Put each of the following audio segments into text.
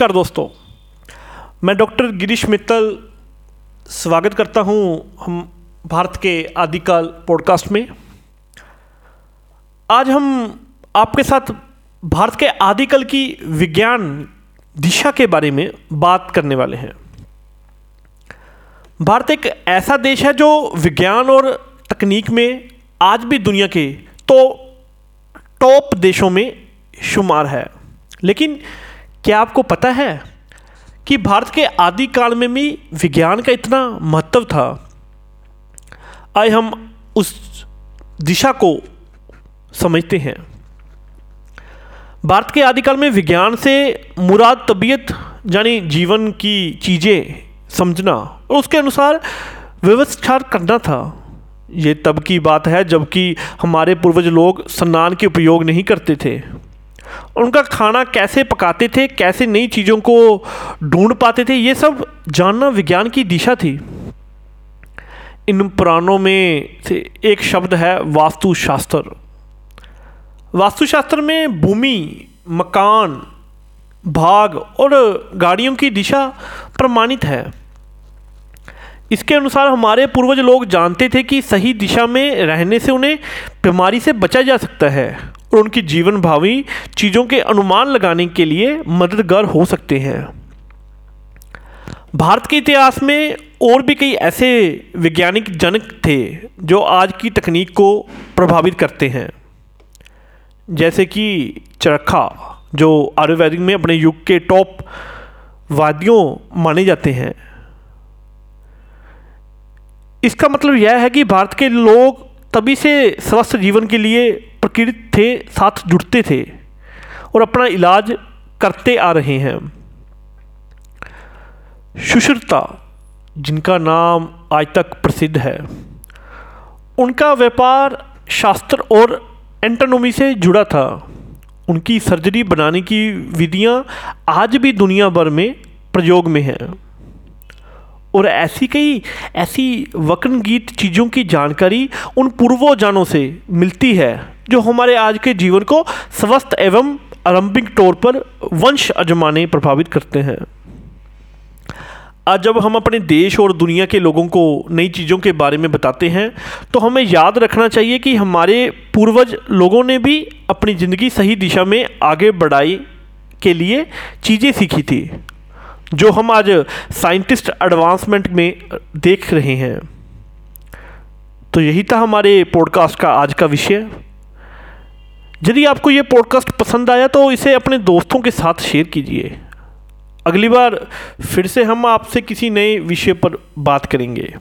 नमस्कार दोस्तों। मैं डॉक्टर गिरीश मित्तल स्वागत करता हूँ हम भारत के आदिकाल पॉडकास्ट में। आज हम आपके साथ भारत के आदिकाल की विज्ञान दिशा के बारे में बात करने वाले हैं। भारत एक ऐसा देश है जो विज्ञान और तकनीक में आज भी दुनिया के तो टॉप देशों में शुमार है। लेकिन क्या आपको पता है कि भारत के आदिकाल में भी विज्ञान का इतना महत्व था? आइए हम उस दिशा को समझते हैं। भारत के आदिकाल में विज्ञान से मुराद तबीयत, यानी जीवन की चीज़ें समझना और उसके अनुसार व्यवस्था करना था। ये तब की बात है जबकि हमारे पूर्वज लोग स्नान के उपयोग नहीं करते थे। उनका खाना कैसे पकाते थे, कैसे नई चीज़ों को ढूंढ पाते थे, ये सब जानना विज्ञान की दिशा थी। इन पुराणों में से एक शब्द है वास्तुशास्त्र। वास्तुशास्त्र में भूमि, मकान, भाग और गाड़ियों की दिशा प्रमाणित है। इसके अनुसार हमारे पूर्वज लोग जानते थे कि सही दिशा में रहने से उन्हें बीमारी से बचा जा सकता है और उनकी जीवन भावी चीज़ों के अनुमान लगाने के लिए मददगार हो सकते हैं। भारत के इतिहास में और भी कई ऐसे वैज्ञानिक जनक थे जो आज की तकनीक को प्रभावित करते हैं। जैसे कि चरखा, जो आयुर्वेदिक में अपने युग के टॉप वादियों माने जाते हैं। इसका मतलब यह है कि भारत के लोग तभी से स्वस्थ जीवन के लिए प्रकृति थे, साथ जुड़ते थे और अपना इलाज करते आ रहे हैं। सुश्रुता, जिनका नाम आज तक प्रसिद्ध है, उनका व्यापार शास्त्र और एंटोनोमी से जुड़ा था। उनकी सर्जरी बनाने की विधियाँ आज भी दुनिया भर में प्रयोग में हैं। और ऐसी कई, ऐसी वक्न गीत चीज़ों की जानकारी उन पूर्वजानों से मिलती है, जो हमारे आज के जीवन को स्वस्थ एवं आरंभिक तौर पर वंश अजमाने प्रभावित करते हैं। आज जब हम अपने देश और दुनिया के लोगों को नई चीज़ों के बारे में बताते हैं तो हमें याद रखना चाहिए कि हमारे पूर्वज लोगों ने भी अपनी ज़िंदगी सही दिशा में आगे बढ़ाई के लिए चीज़ें सीखी थी। जो हम आज साइंटिस्ट एडवांसमेंट में देख रहे हैं। तो यही था हमारे पॉडकास्ट का आज का विषय। यदि आपको ये पॉडकास्ट पसंद आया तो इसे अपने दोस्तों के साथ शेयर कीजिए। अगली बार फिर से हम आपसे किसी नए विषय पर बात करेंगे।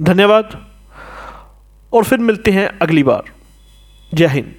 धन्यवाद। और फिर मिलते हैं अगली बार। जय हिंद।